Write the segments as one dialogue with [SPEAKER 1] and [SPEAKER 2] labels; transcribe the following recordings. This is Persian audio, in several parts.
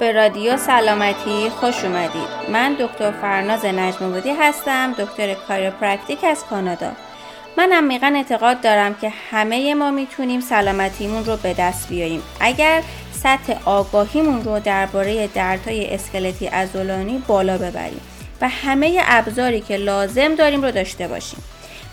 [SPEAKER 1] به رادیو سلامتی خوش اومدید. من دکتر فرناز نجمبودی هستم دکتر chiropractic از کانادا. من عمیقا اعتقاد دارم که همه ما می‌تونیم سلامتیمون رو به دست بیاریم اگر سطح آگاهیمون رو درباره دردهای اسکلتی عضلانی بالا ببریم و همه ابزاری که لازم داریم رو داشته باشیم.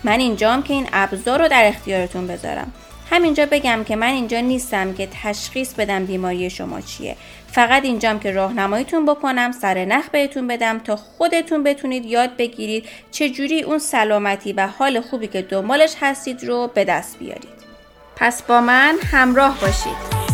[SPEAKER 1] من اینجام که این ابزار رو در اختیارتون بذارم. همینجا بگم که من اینجا نیستم که تشخیص بدم بیماری شما چیه. فقط اینجام که راهنماییتون بکنم سر نخ بهتون بدم تا خودتون بتونید یاد بگیرید چجوری اون سلامتی و حال خوبی که دنبالش هستید رو به دست بیارید. پس با من همراه باشید.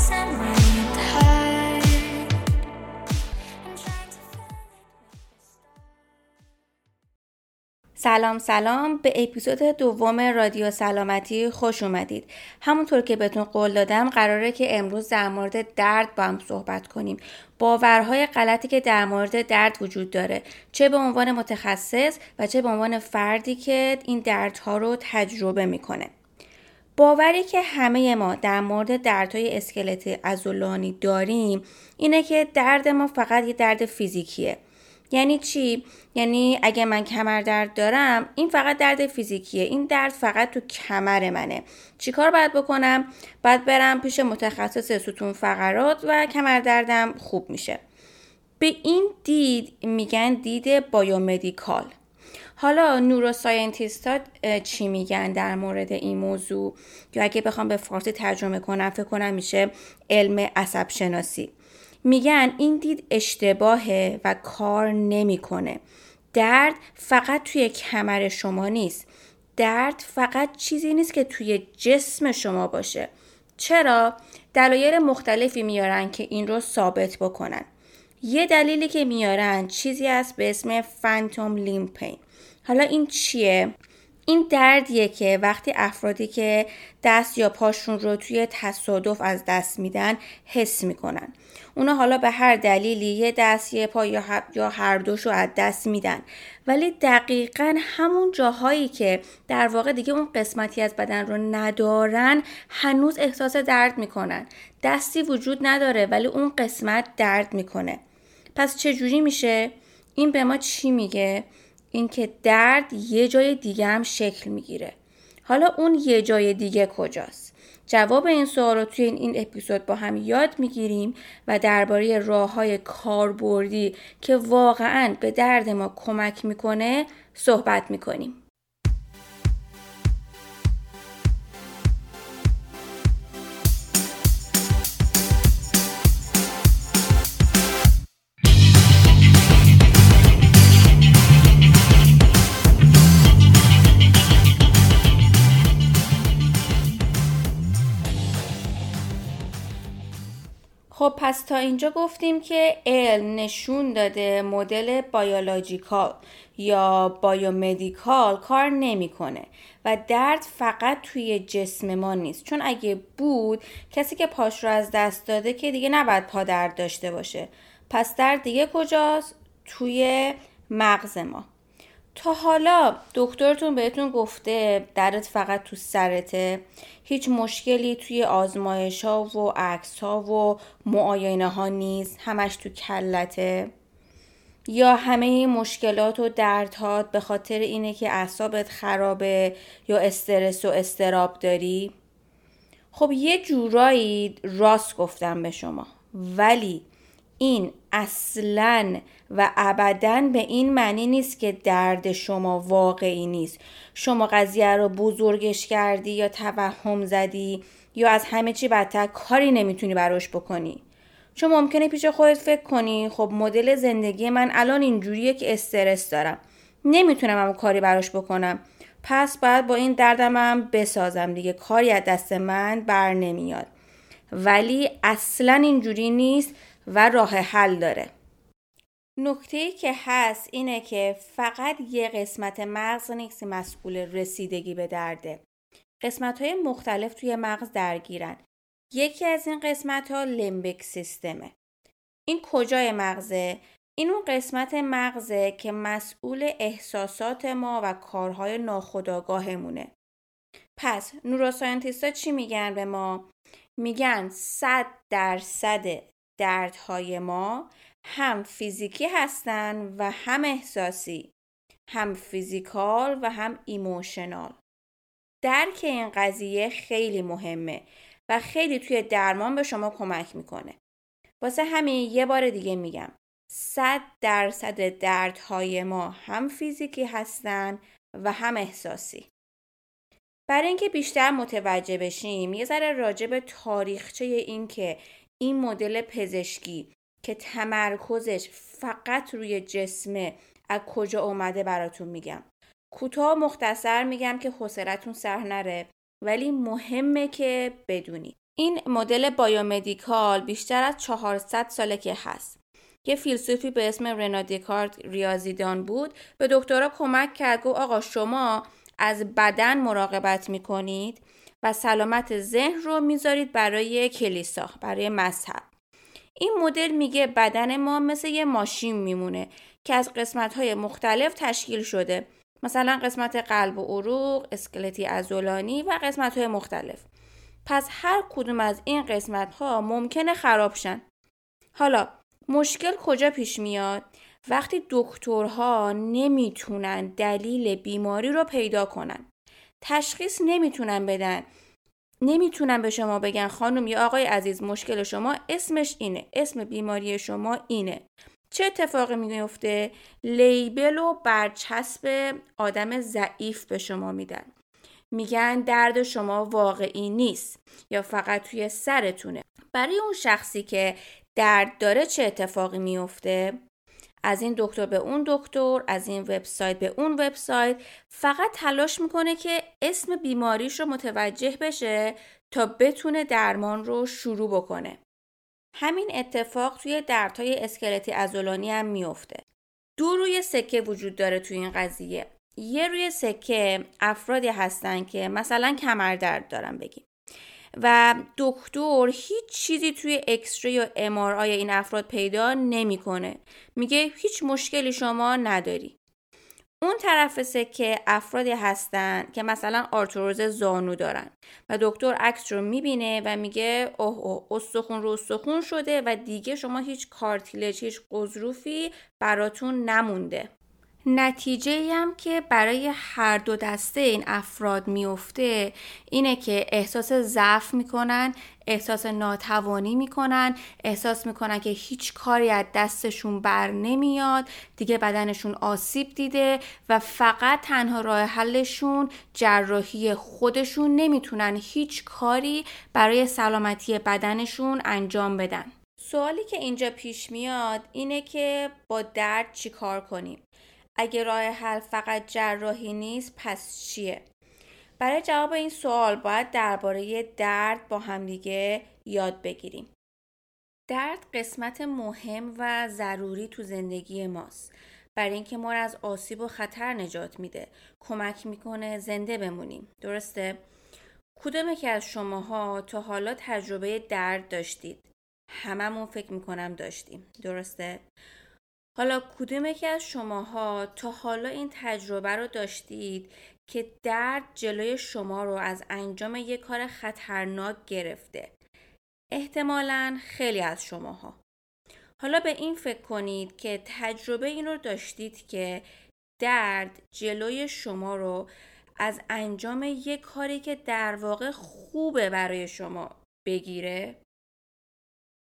[SPEAKER 1] سلام سلام. به اپیزود دوم رادیو سلامتی خوش اومدید. همونطور که بهتون قول دادم قراره که امروز در مورد درد با هم صحبت کنیم. باورهای غلطی که در مورد درد وجود داره. چه به عنوان متخصص و چه به عنوان فردی که این دردها رو تجربه می‌کنه. باوری که همه ما در مورد دردهای اسکلت ازولانی داریم اینه که درد ما فقط یه درد فیزیکیه. یعنی چی؟ یعنی اگه من کمر درد دارم این فقط درد فیزیکیه. این درد فقط تو کمر منه. چیکار باید بکنم؟ باید برم پیش متخصص ستون فقرات و کمر دردم خوب میشه. به این دید میگن دید biomedical. حالا neuroscientist ها چی میگن در مورد این موضوع؟ یا اگه بخوام به فارسی ترجمه کنم فکر کنم میشه علم عصب شناسی میگن این دید اشتباهه و کار نمی‌کنه. درد فقط توی کمر شما نیست. درد فقط چیزی نیست که توی جسم شما باشه. چرا؟ دلایل مختلفی میارن که این رو ثابت بکنن. یه دلیلی که میارن چیزی است به اسم فانتوم لیمپین. حالا این چیه؟ این دردیه که وقتی افرادی که دست یا پاشون رو توی تصادف از دست میدن حس می‌کنن اونا حالا به هر دلیلی یه دست یه پا یا هر دوشو از دست میدن ولی دقیقا همون جاهایی که در واقع دیگه اون قسمتی از بدن رو ندارن هنوز احساس درد می‌کنن دستی وجود نداره ولی اون قسمت درد می‌کنه پس چجوری میشه؟ این به ما چی میگه؟ اینکه درد یه جای دیگه هم شکل می‌گیره. حالا اون یه جای دیگه کجاست؟ جواب این سوال رو توی این اپیزود با هم یاد می‌گیریم و درباره راه های کاربردی که واقعا به درد ما کمک می‌کنه صحبت می‌کنیم. خب پس تا اینجا گفتیم که علم نشون داده مدل بایولوژیکال یا بایومدیکال کار نمی‌کنه و درد فقط توی جسم ما نیست. چون اگه بود کسی که پاش رو از دست داده که دیگه نباید پا درد داشته باشه. پس درد دیگه کجاست؟ توی مغز ما. تا حالا دکترتون بهتون گفته درت فقط تو سرته. هیچ مشکلی توی آزمایش ها و عکس ها و معاینه ها نیست. همش تو کلته. یا همه این مشکلات و دردهات به خاطر اینه که اعصابت خرابه یا استرس و استراب داری؟ خب یه جورایی راست گفتم به شما. ولی این اصلا و ابدا به این معنی نیست که درد شما واقعی نیست. شما قضیه رو بزرگش کردی یا توهم زدی یا از همه چی بدتر کاری نمی‌تونی براش بکنی. چون ممکنه پیش خودت فکر کنی خب مدل زندگی من الان اینجوریه که استرس دارم. نمی‌تونم هم کاری براش بکنم. پس باید با این دردم هم بسازم دیگه. کاری از دست من بر نمیاد. ولی اصلا اینجوری نیست و راه حل داره. نکته که هست اینه که فقط یه قسمت مغز نیست مسئول رسیدگی به درده. قسمت های مختلف توی مغز درگیرن. یکی از این قسمت ها لیمبیک سیستمه این کجای مغزه؟ این اون قسمت مغزه که مسئول احساسات ما و کارهای ناخودآگاهمونه. پس نوروساینتیستا چی میگن به ما؟ میگن صد درصد دردهای ما هم فیزیکی هستن و هم احساسی هم فیزیکال و هم ایموشنال. درک این قضیه خیلی مهمه و خیلی توی درمان به شما کمک می‌کنه. واسه همین یه بار دیگه میگم صد درصد دردهای ما هم فیزیکی هستن و هم احساسی. برای اینکه بیشتر متوجه بشیم یه ذره راجع به تاریخچه این که این مدل پزشکی که تمرکزش فقط روی جسمه از کجا اومده براتون میگم. کوتاه مختصر میگم که حوصلتون سر نره ولی مهمه که بدونی. این مدل بایومدیکال بیشتر از 400 ساله که هست. یه فیلسوفی به اسم رنا دیکارت ریاضیدان بود. به دکترها کمک کرد گفت آقا شما از بدن مراقبت می‌کنید؟ و سلامت ذهن رو می‌ذارید برای کلیسا برای مذهب. این مدل میگه بدن ما مثل یه ماشین میمونه که از قسمت های مختلف تشکیل شده. مثلا قسمت قلب و عروق، اسکلتی ازولانی و قسمت های مختلف. پس هر کدوم از این قسمت ها ممکنه خراب شن. حالا مشکل کجا پیش میاد؟ وقتی دکترها نمی‌تونن دلیل بیماری رو پیدا کنن. تشخیص نمی‌تونن بدن. نمی‌تونن به شما بگن خانم یا آقای عزیز مشکل شما اسمش اینه. اسم بیماری شما اینه. چه اتفاقی میفته لیبل و برچسب آدم ضعیف به شما میدن. میگن درد شما واقعی نیست یا فقط توی سرتونه. برای اون شخصی که درد داره چه اتفاقی میفته از این دکتر به اون دکتر از این وبسایت به اون وبسایت. فقط تلاش می‌کنه که اسم بیماریش رو متوجه بشه تا بتونه درمان رو شروع بکنه. همین اتفاق توی دردهای اسکلتی ازولانی هم میفته دو روی سکه وجود داره توی این قضیه. یه روی سکه افرادی هستن که مثلا کمردرد دارن بگیم. و دکتر هیچ چیزی توی اکسری یا ام این افراد پیدا نمی‌کنه. میگه هیچ مشکلی شما نداری. اون طرف سکه افرادی هستن که مثلا آرتروز زانو دارن و دکتر عکس رو می‌بینه و میگه اوه اوه استخون رو استخون شده و دیگه شما هیچ کارتیلج هیچ قضروفی براتون نمونده. نتیجه هم که برای هر دو دسته این افراد میفته اینه که احساس ضعف می‌کنن احساس ناتوانی می‌کنن احساس می‌کنن که هیچ کاری از دستشون بر نمیاد دیگه بدنشون آسیب دیده و فقط تنها راه حلشون جراحی خودشون نمی‌تونن هیچ کاری برای سلامتی بدنشون انجام بدن. سوالی که اینجا پیش میاد اینه که با درد چی کار کنیم؟ اگه راه حل فقط جراحی نیست پس چیه؟ برای جواب این سوال باید درباره درد با همدیگه یاد بگیریم. درد قسمت مهم و ضروری تو زندگی ماست. برای اینکه ما رو از آسیب و خطر نجات میده. کمک می‌کنه زنده بمونیم. درسته؟ کدوم که از شماها تا حالا تجربه درد داشتید؟ هممون فکر می‌کنم داشتیم. درسته؟ حالا کدوم یکی از شماها تا حالا این تجربه رو داشتید که درد جلوی شما رو از انجام یک کار خطرناک گرفته؟ احتمالا خیلی از شماها. حالا به این فکر کنید که تجربه این رو داشتید که درد جلوی شما رو از انجام یک کاری که در واقع خوبه برای شما بگیره؟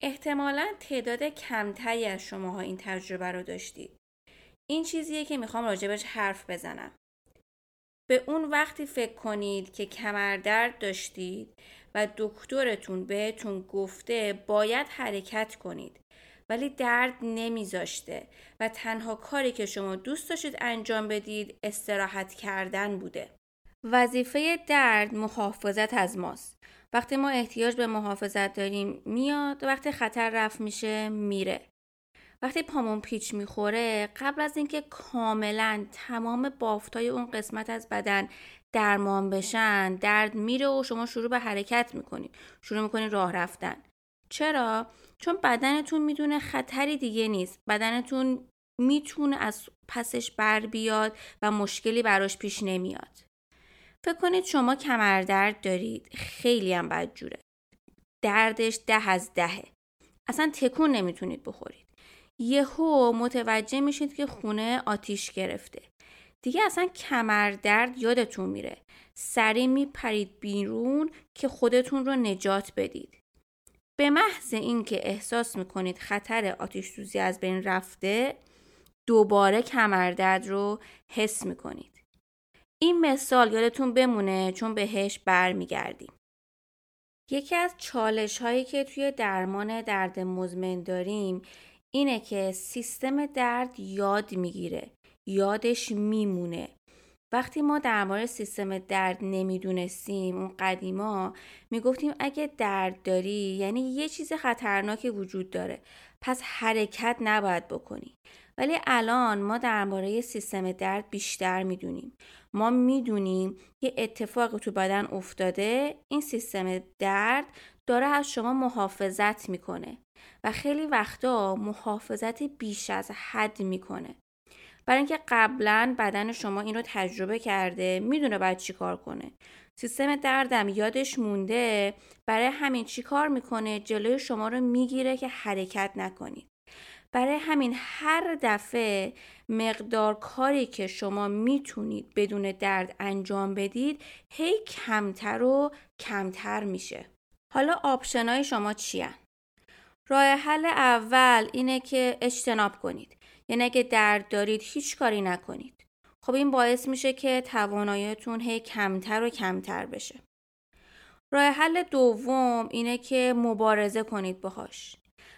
[SPEAKER 1] احتمالا تعداد کمتری از شماها این تجربه رو داشتید. این چیزیه که می‌خوام راجبش حرف بزنم. به اون وقتی فکر کنید که کمردرد داشتید و دکترتون بهتون گفته باید حرکت کنید ولی درد نمیذاشته و تنها کاری که شما دوست داشتید انجام بدید استراحت کردن بوده. وظیفه درد محافظت از ماست. وقتی ما احتیاج به محافظت داریم میاد وقتی خطر رفت میشه میره. وقتی پامون پیچ می‌خوره قبل از اینکه کاملا تمام بافتای اون قسمت از بدن درمان بشن درد میره و شما شروع به حرکت می‌کنید شروع می‌کنید راه رفتن. چرا؟ چون بدنتون می‌دونه خطری دیگه نیست. بدنتون می‌تونه از پسش بر بیاد و مشکلی براش پیش نمیاد. فکر کنید شما کمردرد دارید. خیلی هم بد جوره. دردش ده از دهه. اصلا تکون نمی‌تونید بخورید. یهو متوجه میشید که خونه آتیش گرفته. دیگه اصلا کمردرد یادتون میره. سریع میپرید بیرون که خودتون رو نجات بدید. به محض اینکه احساس می‌کنید خطر آتیش از بین رفته دوباره کمردرد رو حس می‌کنید. این مثال یادتون بمونه چون بهش برمیگردیم. یکی از چالش هایی که توی درمان درد مزمن داریم اینه که سیستم درد یاد می‌گیره یادش میمونه. وقتی ما در سیستم درد نمی‌دونستیم اون قدیما می‌گفتیم اگه درد داری یعنی یه چیز خطرناکی وجود داره پس حرکت نباید بکنی. ولی الان ما درباره سیستم درد بیشتر می‌دونیم. ما می‌دونیم یه اتفاقی تو بدن افتاده این سیستم درد داره از شما محافظت می‌کنه و خیلی وقتا محافظت بیش از حد می‌کنه. برای اینکه قبلا بدن شما این رو تجربه کرده می‌دونه باید چی کار کنه. سیستم دردم یادش مونده برای همین چی کار می‌کنه؟ جلوی شما رو می‌گیره که حرکت نکنید. برای همین هر دفعه مقدار کاری که شما می‌تونید بدون درد انجام بدید هی کمتر و کمتر میشه. حالا آپشنای شما چیه؟ راه حل اول اینه که اجتناب کنید. یعنی اگه درد دارید هیچ کاری نکنید. خب این باعث میشه که تواناییتون هی کمتر و کمتر بشه. راه حل دوم اینه که مبارزه کنید باهاش.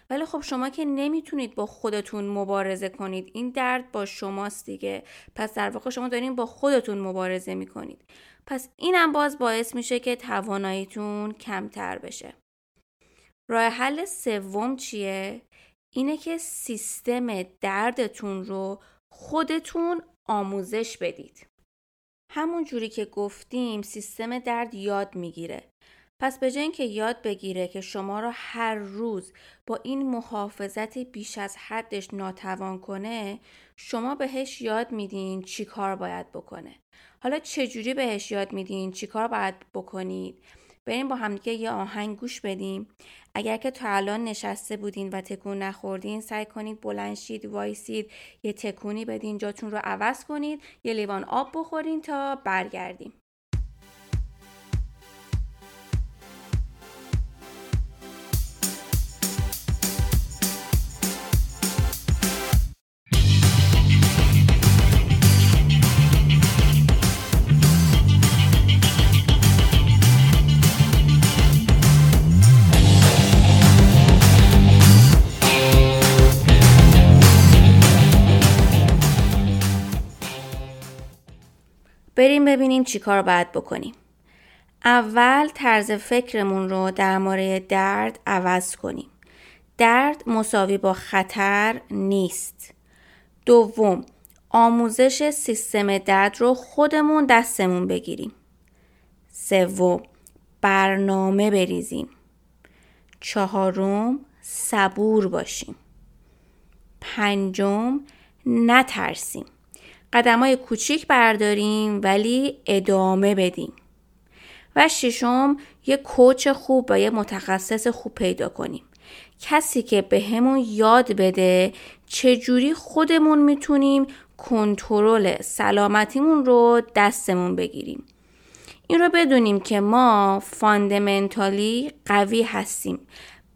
[SPEAKER 1] ولی خب شما که نمی‌تونید با خودتون مبارزه کنید. این درد با شماست دیگه. پس در واقع شما دارین با خودتون مبارزه می‌کنید. پس اینم باز باعث میشه که تواناییتون کمتر بشه. راه حل سوم چیه؟ اینه که سیستم دردتون رو خودتون آموزش بدید. همون جوری که گفتیم سیستم درد یاد می‌گیره. پس به جای اینکه یاد بگیره که شما را هر روز با این محافظت بیش از حدش ناتوان کنه شما بهش یاد میدین چی کار باید بکنه. حالا چجوری بهش یاد میدین؟ چی کار باید بکنید؟ بریم با همدیگه یه آهنگ گوش بدیم. اگر که تا الان نشسته بودین و تکون نخوردین سعی کنید بلند شید وایسید یه تکونی بدین جاتون رو عوض کنید یه لیوان آب بخورین تا برگردیم. ببینیم چی کار باید بکنیم. اول طرز فکرمون رو در مورد درد عوض کنیم. درد مساوی با خطر نیست. دوم آموزش سیستم درد رو خودمون دستمون بگیریم. سوم برنامه بریزیم. چهارم صبور باشیم. پنجم نترسیم. قدم های کوچیک برداریم ولی ادامه بدیم. و ششم یه کوچ خوب و یه متخصص خوب پیدا کنیم. کسی که به همون یاد بده چجوری خودمون می‌تونیم کنترل سلامتیمون رو دستمون بگیریم. این رو بدونیم که ما فاندمنتالی قوی هستیم.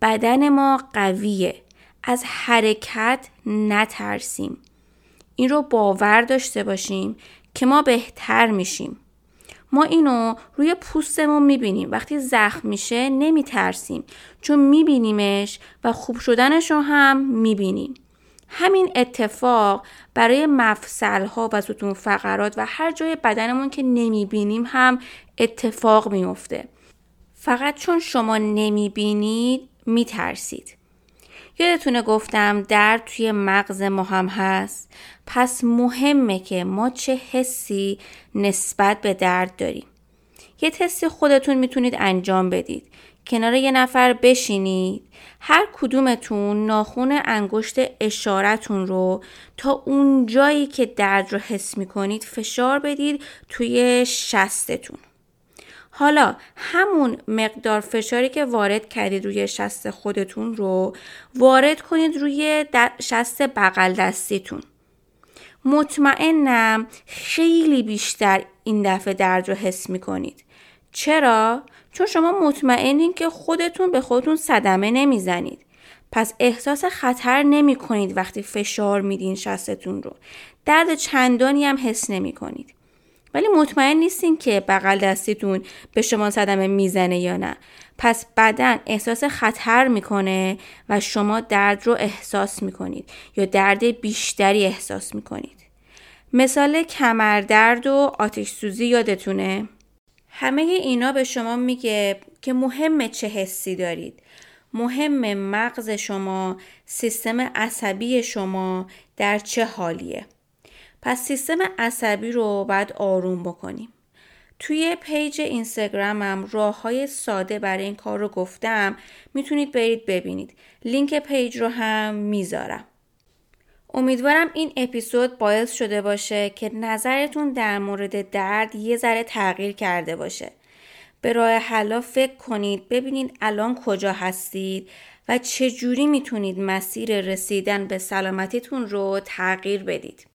[SPEAKER 1] بدن ما قویه. از حرکت نترسیم. این رو باور داشته باشیم که ما بهتر میشیم. ما اینو روی پوستمون می‌بینیم وقتی زخم میشه نمیترسیم چون میبینیمش و خوب شدنش رو هم می‌بینیم. همین اتفاق برای مفصل ها و ستون فقرات و هر جای بدنمون که نمی‌بینیم هم اتفاق میفته. فقط چون شما نمی‌بینید میترسید. یادتونه گفتم درد توی مغز ما هم هست. پس مهمه که ما چه حسی نسبت به درد داریم. یه تستی خودتون می‌تونید انجام بدید. کنار یه نفر بشینید. هر کدومتون ناخون انگشت اشارتون رو تا اون جایی که درد رو حس می‌کنید فشار بدید توی شستتون. حالا همون مقدار فشاری که وارد کردید روی شست خودتون رو وارد کنید روی شست بغل دستیتون. مطمئنم خیلی بیشتر این دفعه درد رو حس می‌کنید. چرا؟ چون شما مطمئنین که خودتون به خودتون صدمه نمی‌زنید. پس احساس خطر نمی کنید وقتی فشار میدین شستتون رو. درد چندانی هم حس نمی کنید ولی مطمئن نیستین که بغل دستیتون به شما صدمه می‌زنه یا نه. پس بدن احساس خطر می‌کنه و شما درد رو احساس می‌کنید یا درد بیشتری احساس می‌کنید. مثال کمردرد و آتش سوزی یادتونه؟ همه اینا به شما میگه که مهم چه حسی دارید. مهم مغز شما سیستم عصبی شما در چه حالیه. پس سیستم عصبی رو باید آروم بکنیم. توی page اینستاگرامم راه های ساده برای این کار رو گفتم. می‌تونید برید ببینید. لینک page رو هم می‌ذارم. امیدوارم این اپیزود باعث شده باشه که نظرتون در مورد درد یه ذره تغییر کرده باشه. به راه حلا فکر کنید ببینید الان کجا هستید و چجوری می‌تونید مسیر رسیدن به سلامتیتون رو تغییر بدید.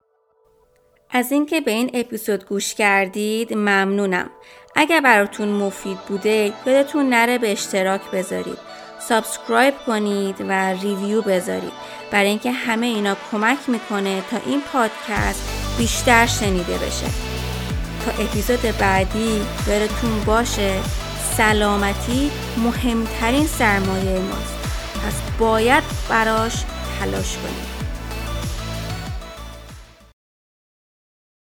[SPEAKER 1] از اینکه به این اپیزود گوش کردید ممنونم. اگر براتون مفید بوده یادتون نره به اشتراک بذارید. subscribe کنید و review بذارید برای اینکه همه اینا کمک می‌کنه تا این پادکست بیشتر شنیده بشه. تا اپیزود بعدی یادتون باشه سلامتی مهمترین سرمایه ماست پس باید براش تلاش کنید